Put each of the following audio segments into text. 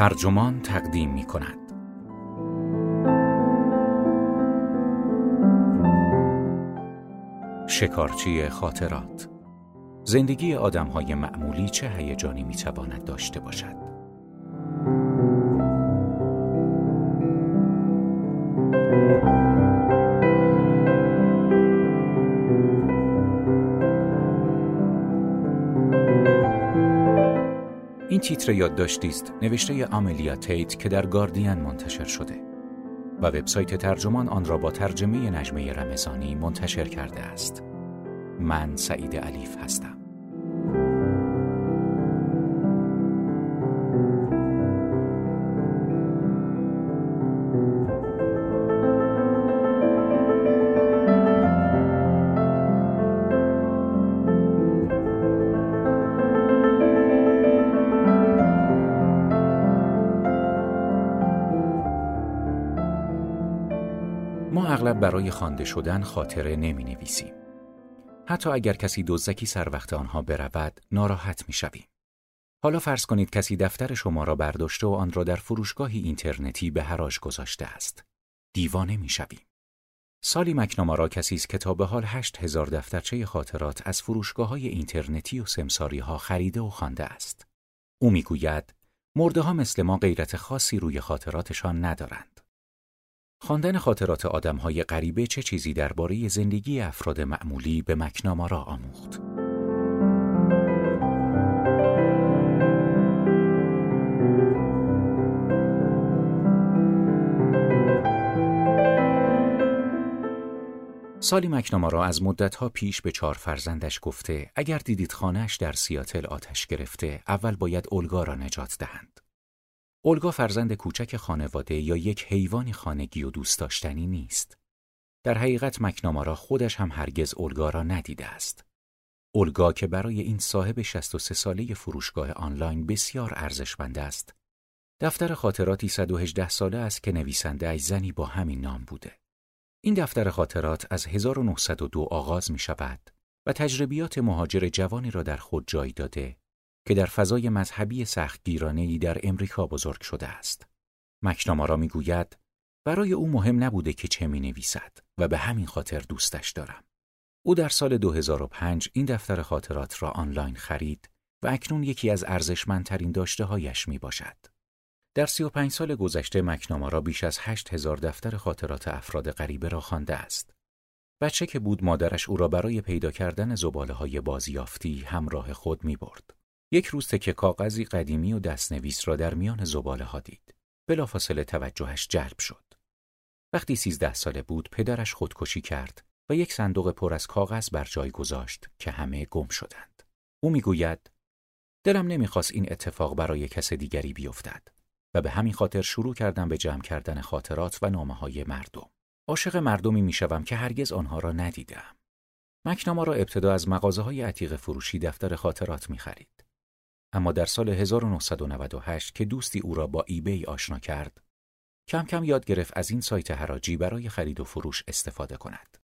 ترجمان تقدیم می کند. شکارچی خاطرات زندگی آدم های معمولی چه هیجانی می تواند داشته باشد؟ این تیتر یادداشتی است نوشته آملیا تیت که در گاردین منتشر شده و وبسایت ترجمان آن را با ترجمه نجمه رمضانی منتشر کرده است. من سعید علیف هستم. اغلب برای خوانده شدن خاطره نمی نویسیم. حتی اگر کسی دزدکی سر وقت آنها برود، ناراحت می شویم. حالا فرض کنید کسی دفتر شما را برداشته و آن را در فروشگاهی اینترنتی به حراج گذاشته است. دیوانه می شویم. سالی مکنامارا کسی است که تا به حال هشت هزار دفترچه خاطرات از فروشگاه های اینترنتی و سمساری ها خریده و خوانده است. او می‌گوید مرده ها مثل ما غیرت خاصی روی خاطراتشان ندارند. خواندن خاطرات آدمهای غریبه چه چیزی درباره زندگی افراد معمولی به مکنامارا آموخت. سالی مکنامارا از مدتها پیش به چهار فرزندش گفته اگر دیدید خانهش در سیاتل آتش گرفته اول باید اولگا را نجات دهند. اولگا فرزند کوچک خانواده یا یک حیوانی خانگی و دوست داشتنی نیست. در حقیقت مکنامارا خودش هم هرگز اولگا را ندیده است. اولگا که برای این صاحب 63 ساله فروشگاه آنلاین بسیار ارزشمند است. دفتر خاطراتی 118 ساله است که نویسنده ای زنی با همین نام بوده. این دفتر خاطرات از 1902 آغاز می شود و تجربیات مهاجر جوانی را در خود جای داده که در فضای مذهبی ای در امریکا بزرگ شده است. مکنامارا می‌گوید برای او مهم نبوده که چه می نویسد و به همین خاطر دوستش دارم. او در سال 2005 این دفتر خاطرات را آنلاین خرید و اکنون یکی از ارزشمندترین داشته هایش می باشد. در 35 سال گذشته مکنامارا بیش از 8000 دفتر خاطرات افراد غریبه را خوانده است. بچه که بود مادرش او را برای پیدا کردن زباله های بازیافتی همراه خود می برد. یک روز تکه کاغذی قدیمی و دستنویس را در میان زباله ها دید. بلافاصله توجهش جلب شد. وقتی سیزده ساله بود پدرش خودکشی کرد و یک صندوق پر از کاغذ بر جای گذاشت که همه گم شدند. او می‌گوید دلم نمی‌خواست این اتفاق برای کس دیگری بیفتد و به همین خاطر شروع کردم به جمع کردن خاطرات و نامه های مردم. عاشق مردمی می‌شوم که هرگز آنها را ندیدم. مکناما را ابتدا از مغازه های عتیق فروشی دفتر خاطرات می خرید. اما در سال 1998 که دوستی او را با ایبی آشنا کرد، کم کم یاد گرفت از این سایت حراجی برای خرید و فروش استفاده کند.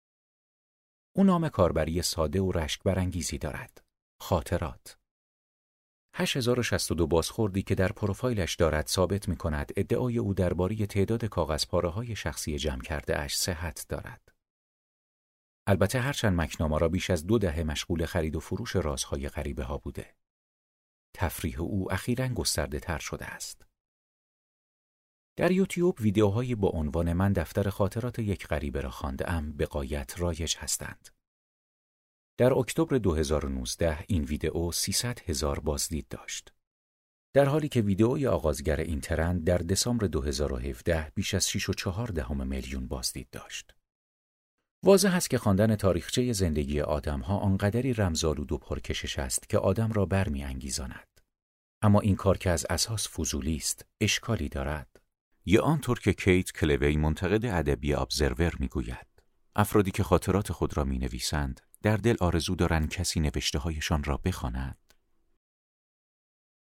او نام کاربری ساده و رشک برانگیزی دارد. خاطرات 8062 بازخوردی که در پروفایلش دارد ثابت می کند ادعای او درباره تعداد کاغذ پاره های شخصی جمع کرده اش صحت دارد. البته هرچند مکناما را بیش از دو دهه مشغول خرید و فروش رازهای غریبه ها بوده. تفریح او اخیرا گسترده تر شده است. در یوتیوب ویدیوهایی با عنوان من دفتر خاطرات یک غریبه را خانده ام به قایت رایج هستند. در اکتبر 2019 این ویدئو 300 هزار بازدید داشت. در حالی که ویدئوی آغازگر این ترند در دسامبر 2017 بیش از 6.4 دهم میلیون بازدید داشت. واضح است که خواندن تاریخچه زندگی آدمها آنقدری رمزآلود و پرکشش است که آدم را برمیانگیزاند. اما این کار که از اساس فضولی است، اشکالی دارد. یا آنطور که کیت کلوی منتقد ادبی ابزرور می‌گوید، افرادی که خاطرات خود را می نویسند، در دل آرزو دارند کسی نوشته هایشان را بخواند.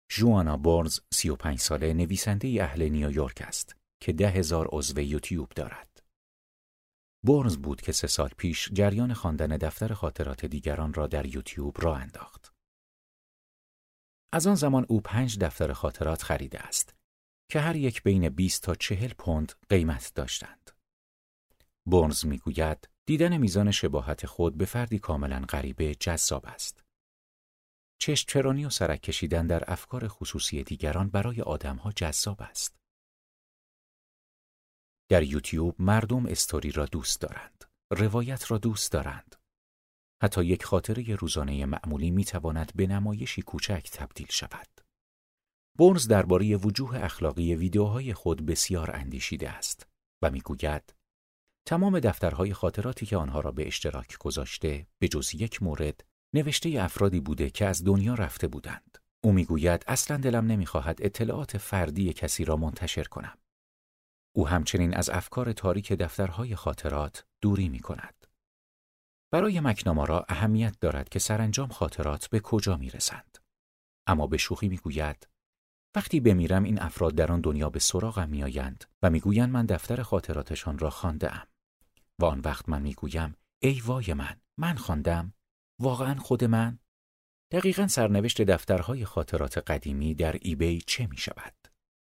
جوانا بورنز 35 ساله نویسنده اهل نیویورک است که ده هزار عضو یوتیوب دارد. بورنز بود که سه سال پیش جریان خواندن دفتر خاطرات دیگران را در یوتیوب را انداخت. از آن زمان او پنج دفتر خاطرات خریده است که هر یک بین 20 تا 40 پوند قیمت داشتند. برنز می‌گوید دیدن میزان شباهت خود به فردی کاملا غریبه جذاب است. چشم چرانی و سرک کشیدن در افکار خصوصی دیگران برای آدمها جذاب است. در یوتیوب مردم استوری را دوست دارند. روایت را دوست دارند. حتی یک خاطره روزانه معمولی می تواند به نمایشی کوچک تبدیل شود. بونز درباره وجوه اخلاقی ویدیوهای خود بسیار اندیشیده است و می‌گوید تمام دفترهای خاطراتی که آنها را به اشتراک گذاشته به جز یک مورد نوشته افرادی بوده که از دنیا رفته بودند. او می‌گوید اصلا دلم نمی‌خواهد اطلاعات فردی کسی را منتشر کنم. او همچنین از افکار تاریک دفترهای خاطرات دوری می کند. برای مکنامارا اهمیت دارد که سرانجام خاطرات به کجا می رسند. اما به شوخی می گوید وقتی بمیرم این افراد در آن دنیا به سراغم میآیند و می‌گویند من دفتر خاطراتشان را خانده ام و آن وقت من می‌گویم ای وای من من خواندم واقعا خود من دقیقا سرنوشت دفترهای خاطرات قدیمی در ایبی چه می شود؟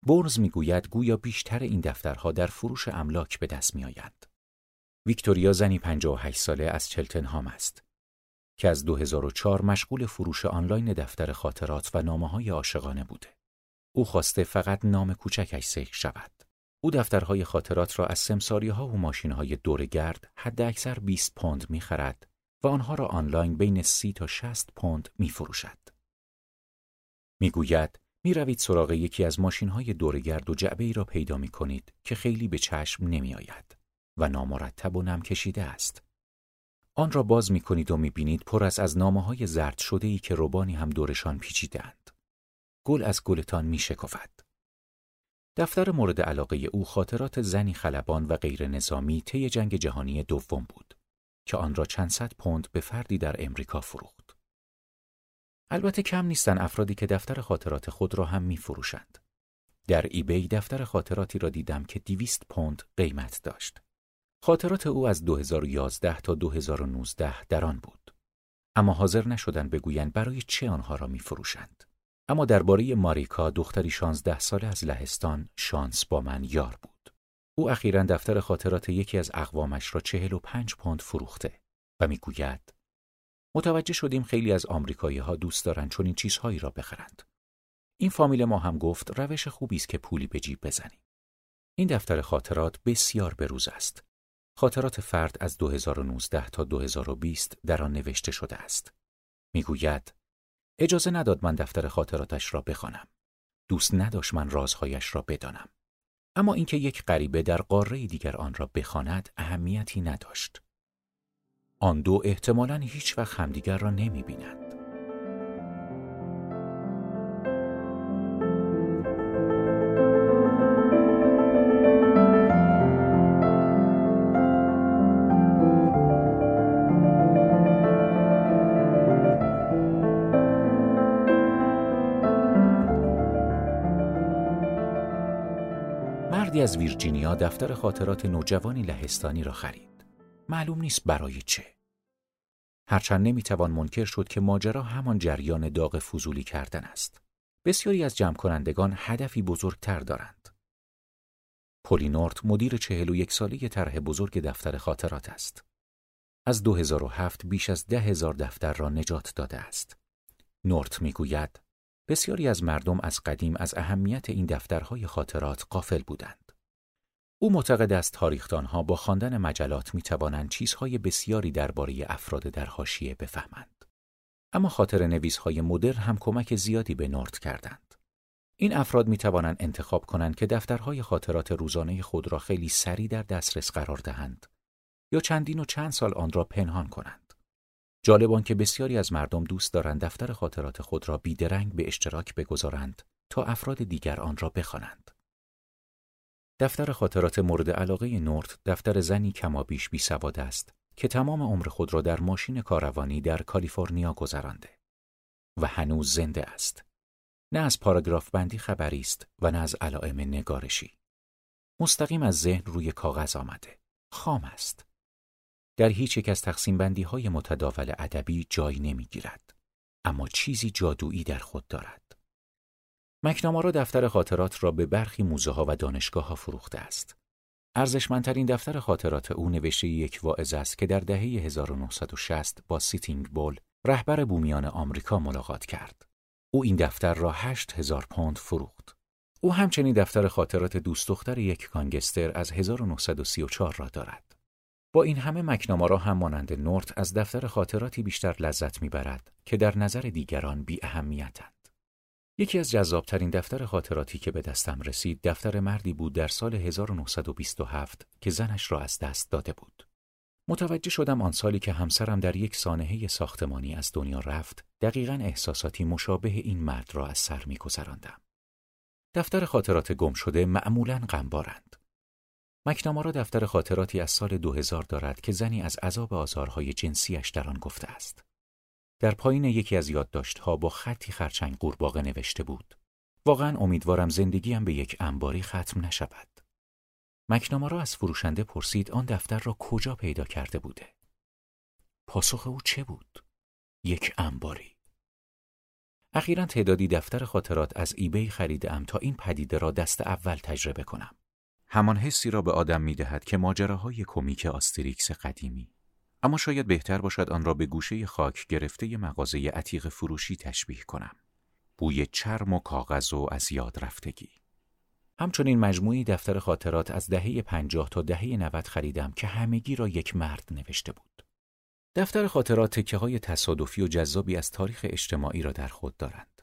برز می‌گوید گویا بیشتر این دفترها در فروش املاک به دست می آیند. ویکتوریا زنی 58 ساله از چلتنهام است که از 2004 مشغول فروش آنلاین دفتر خاطرات و نامه های عاشقانه بوده. او خواسته فقط نام کوچکش ذکر شود. او دفترهای خاطرات را از سمساری ها و ماشین های دورگرد حد اکثر 20 پوند می خرد و آنها را آنلاین بین 30 تا 60 پوند می فروشد. می روید سراغ یکی از ماشین های دورگرد و جعبه ای را پیدا می کنید که خیلی به چشم نمی آید و نامرتب و نم کشیده است. آن را باز می کنید و می بینید پر از از نامه های زرد شده ای که روبانی هم دورشان پیچیدند. گل از گلتان می شکفد. دفتر مورد علاقه او خاطرات زنی خلبان و غیر نظامی طی جنگ جهانی دوم بود که آن را چند صد پوند به فردی در امریکا فروخت. البته کم نیستن افرادی که دفتر خاطرات خود را هم می فروشند. در ایبی دفتر خاطراتی را دیدم که دیویست پوند قیمت داشت. خاطرات او از 2011 تا 2019 در آن بود. اما حاضر نشدن بگویند برای چه آنها را می فروشند. اما درباره ماریکا دختری 16 ساله از لهستان شانس با من یار بود. او اخیرا دفتر خاطرات یکی از اقوامش را 45 پوند فروخته و می‌گوید متوجه شدیم خیلی از آمریکایی ها دوست دارند چون این چیزهایی را بخرند. این فامیل ما هم گفت روش خوبی است که پولی به جیب بزنیم. این دفتر خاطرات بسیار بروز است. خاطرات فرد از 2019 تا 2020 در آن نوشته شده است. می‌گوید اجازه نداد من دفتر خاطراتش را بخوانم. دوست نداشت من رازهایش را بدانم. اما اینکه یک غریبه در قاره دیگر آن را بخواند اهمیتی نداشت. آن دو احتمالاً هیچ وقت همدیگر را نمی بینند. مردی از ویرجینیا دفتر خاطرات نوجوانی لهستانی را خرید. معلوم نیست برای چه. هرچند نمی‌توان منکر شد که ماجرا همان جریان داغ فضولی کردن است. بسیاری از جمع کنندگان هدفی بزرگتر دارند. پولی نورت مدیر چهل و یک ساله طرح بزرگ دفتر خاطرات است. از 2007 بیش از ده هزار دفتر را نجات داده است. نورت می‌گوید بسیاری از مردم از قدیم از اهمیت این دفترهای خاطرات قافل بودند. او معتقد است تاریخدانها با خواندن مجلات می توانند چیزهای بسیاری درباره افراد در حاشیه بفهمند. اما خاطر نویسهای مدر هم کمک زیادی به نورت کردند. این افراد می توانند انتخاب کنند که دفترهای خاطرات روزانه خود را خیلی سریع در دسترس قرار دهند یا چندین و چند سال آن را پنهان کنند. جالبان که بسیاری از مردم دوست دارند دفتر خاطرات خود را بیدرنگ به اشتراک بگذارند تا افراد دیگر آن را بخوانند. دفتر خاطرات مورد علاقه نورت دفتر زنی کمابیش بی سواد است که تمام عمر خود را در ماشین کاروانی در کالیفرنیا گذرانده و هنوز زنده است. نه از پاراگراف بندی خبری است و نه از علائم نگارشی. مستقیم از ذهن روی کاغذ آمده. خام است. در هیچ یک از تقسیم بندی های متداول ادبی جای نمی گیرد. اما چیزی جادویی در خود دارد. مکنامارا دفتر خاطرات را به برخی موزه ها و دانشگاه ها فروخته است. ارزشمندترین دفتر خاطرات او نوشته یک واعظ است که در دهه 1960 با سیتینگ بول رهبر بومیان آمریکا ملاقات کرد. او این دفتر را هشت هزار پوند فروخت. او همچنین دفتر خاطرات دوست دختر یک گانگستر از 1934 را دارد. با این همه مکنامارا هم مانند نورت از دفتر خاطراتی بیشتر لذت می‌برد که در نظر دیگران بی اهمیتند. یکی از جذابترین دفتر خاطراتی که به دستم رسید دفتر مردی بود در سال 1927 که زنش را از دست داده بود. متوجه شدم آن سالی که همسرم در یک سانحه ساختمانی از دنیا رفت دقیقا احساساتی مشابه این مرد را از سر میگذراندم. دفتر خاطرات گم شده معمولا غمبارند. مکنامارا دفتر خاطراتی از سال 2000 دارد که زنی از عذاب آزارهای جنسیش در آن گفته است. در پایین یکی از یادداشتها با خطی خرچنگ قورباغه نوشته بود. واقعا امیدوارم زندگیم به یک انباری ختم نشود. مکنامارا از فروشنده پرسید آن دفتر را کجا پیدا کرده بوده. پاسخ او چه بود؟ یک انباری. اخیرا تعدادی دفتر خاطرات از ایبی خریدم تا این پدیده را دست اول تجربه کنم. همان حسی را به آدم می دهد که ماجراهای کمیک آستریکس قدیمی. اما شاید بهتر باشد آن را به گوشه خاک گرفته مغازه عتیق فروشی تشبیه کنم. بوی چرم و کاغذ و از یاد رفتگی. همچنین مجموعی دفتر خاطرات از دهه پنجاه تا دهه 90 خریدم که همگی را یک مرد نوشته بود. دفتر خاطرات تکه های تصادفی و جذابی از تاریخ اجتماعی را در خود دارند.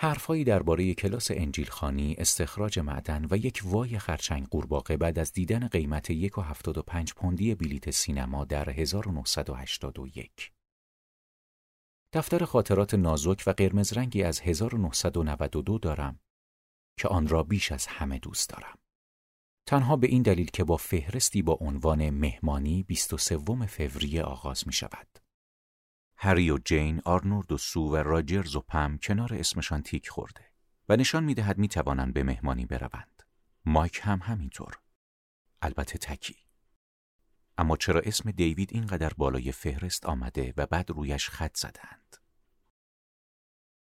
حرفهایی درباره کلاس انجیل خانی، استخراج معدن و یک وای خرچنگ قورباغه بعد از دیدن قیمت یک و هفتاد و پنج پوندی بلیت سینما در 1981. دفتر خاطرات نازک و قرمز رنگی از 1992 دارم که آن را بیش از همه دوست دارم. تنها به این دلیل که با فهرستی با عنوان مهمانی 23 فوریه آغاز می شود. هری و جین، آرنورد و سو و راجرز و پم کنار اسمشان تیک خورده و نشان می دهد می توانند به مهمانی بروند. مایک هم همینطور. البته تکی. اما چرا اسم دیوید اینقدر بالای فهرست آمده و بعد رویش خط زدند؟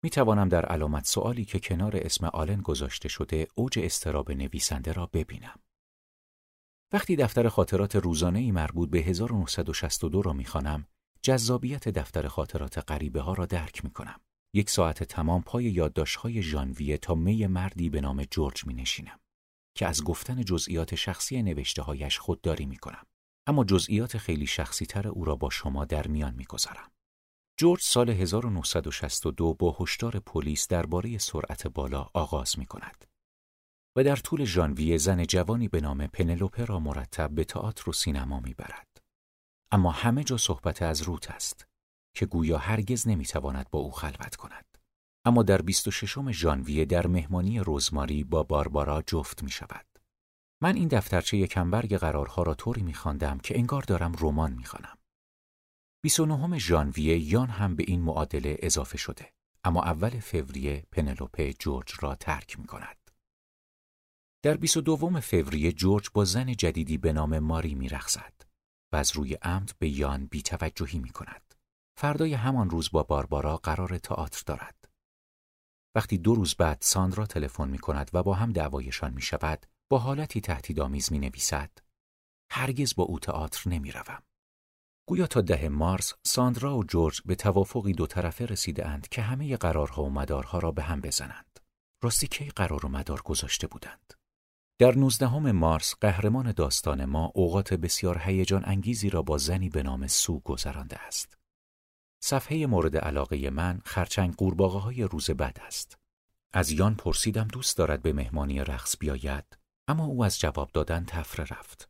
می توانم در علامت سوالی که کنار اسم آلن گذاشته شده اوج استراب نویسنده را ببینم. وقتی دفتر خاطرات روزانه ای مربوط به 1962 را می‌خوانم، جذابیت دفتر خاطرات غریبه ها را درک می کنم. یک ساعت تمام پای یادداشت‌های ژانویه تا می مردی به نام جورج می نشینم که از گفتن جزئیات شخصی نوشته هایش خودداری می کنم. اما جزئیات خیلی شخصی تر او را با شما در میان می گذارم. جورج سال 1962 با هشدار پلیس درباره سرعت بالا آغاز می کند. و در طول ژانویه زن جوانی به نام پنلوپه را مرتب به تئاتر و سینما می‌برد. اما همه جا صحبت از روت است که گویا هرگز نمی‌تواند با او خلوت کند. اما در 26 ژانویه در مهمانی روزماری با باربارا جفت می شود. من این دفترچه یکمبرگ قرارها را طوری می که انگار دارم رمان می خوانم. 29 ژانویه یان هم به این معادله اضافه شده اما اول فوریه پنلوپه جورج را ترک می کند. در 22 فوریه جورج با زن جدیدی به نام ماری می رخصد و از روی عمد به یان بیتوجهی می کند. فردای همان روز با باربارا قرار تئاتر دارد. وقتی دو روز بعد ساندرا تلفن می کند و با هم دعوایشان می شود با حالتی تهدیدآمیز می نویسد هرگز با او تئاتر نمی روم. گویا تا ده مارس ساندرا و جورج به توافقی دو طرفه رسیده اند که همه قرارها و مدارها را به هم بزنند. راستی کی قرار و مدار گذاشته بودند؟ در نوزدهم مارس قهرمان داستان ما اوقات بسیار هیجان انگیزی را با زنی به نام سو گذرانده است. صفحه مورد علاقه من خرچنگ قورباغه های روز بد است. از یان پرسیدم دوست دارد به مهمانی رقص بیاید اما او از جواب دادن تفره رفت.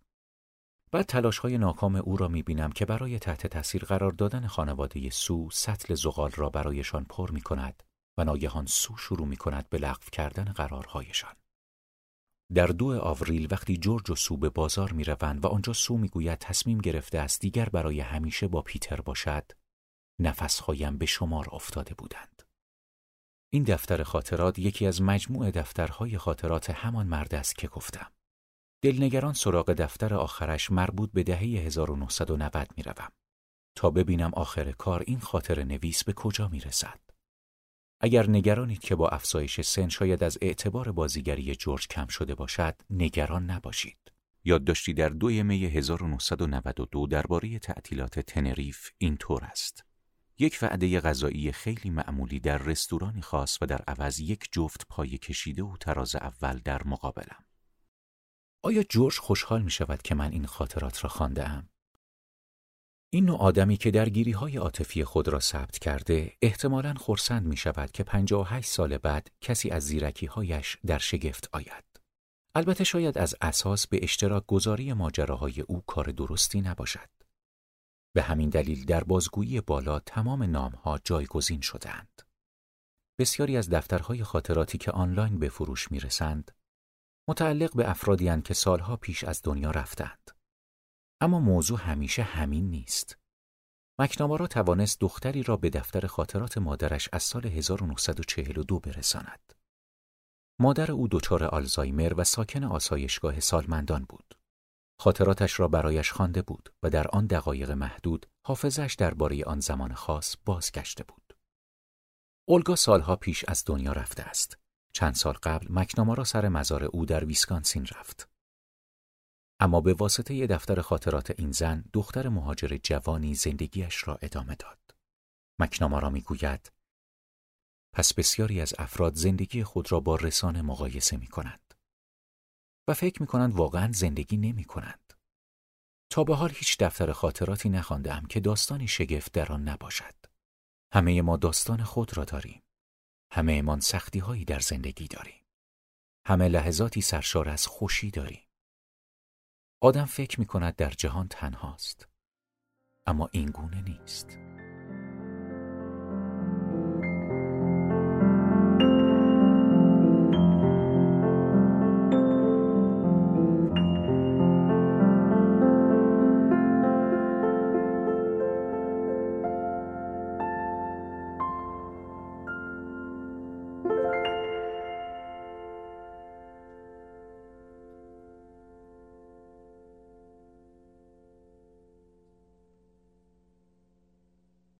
بعد تلاش های ناکام او را می بینم که برای تحت تاثیر قرار دادن خانواده سو سطل زغال را برایشان پر می کند و ناگهان سو شروع می کند به لغو کردن قرارهایشان. در دو آوریل وقتی جورج و سو به بازار می روند و آنجا سو می گوید تصمیم گرفته است دیگر برای همیشه با پیتر باشد نفسهایم به شمار افتاده بودند. این دفتر خاطرات یکی از مجموع دفترهای خاطرات همان مرد است که گفتم. دلنگران سراغ دفتر آخرش مربوط به دهه 1990 می روم. تا ببینم آخر کار این خاطر نویس به کجا می رسد. اگر نگرانید که با افزایش سن شاید از اعتبار بازیگری جورج کم شده باشد، نگران نباشید. یادداشتی در دوی می 1992 درباره تعطیلات تنریف اینطور است. یک وعده غذایی خیلی معمولی در رستورانی خاص و در عوض یک جفت پای کشیده و تراز اول در مقابلم. آیا جورج خوشحال می شود که من این خاطرات را خانده ام؟ این نوع آدمی که درگیری های عاطفی خود را ثبت کرده احتمالاً خورسند می شود که 58 سال بعد کسی از زیرکی هایش در شگفت آید. البته شاید از اساس به اشتراک گذاری ماجراهای او کار درستی نباشد. به همین دلیل در بازگویی بالا تمام نامها جایگزین شدند. بسیاری از دفترهای خاطراتی که آنلاین به فروش می رسند، متعلق به افرادی که سالها پیش از دنیا رفتند. اما موضوع همیشه همین نیست. مکنامارا توانست دختری را به دفتر خاطرات مادرش از سال 1942 برساند. مادر او دچار آلزایمر و ساکن آسایشگاه سالمندان بود. خاطراتش را برایش خوانده بود و در آن دقایق محدود حافظش درباره آن زمان خاص بازگشته بود. اولگا سالها پیش از دنیا رفته است. چند سال قبل مکنامارا سر مزار او در ویسکانسین رفت. اما به واسطه دفتر خاطرات این زن دختر مهاجر جوانی زندگیش را ادامه داد. مکنامارا می‌گوید پس بسیاری از افراد زندگی خود را با رسانه مقایسه می کنند. و فکر می کنند واقعا زندگی نمی کنند. تا به حال هیچ دفتر خاطراتی نخواندم که داستانی شگفت در آن نباشد. همه ما داستان خود را داریم. همه امان سختی هایی در زندگی داریم. همه لحظاتی سرشار از خوشی داریم. آدم فکر می کند در جهان تنهاست. اما این گونه نیست.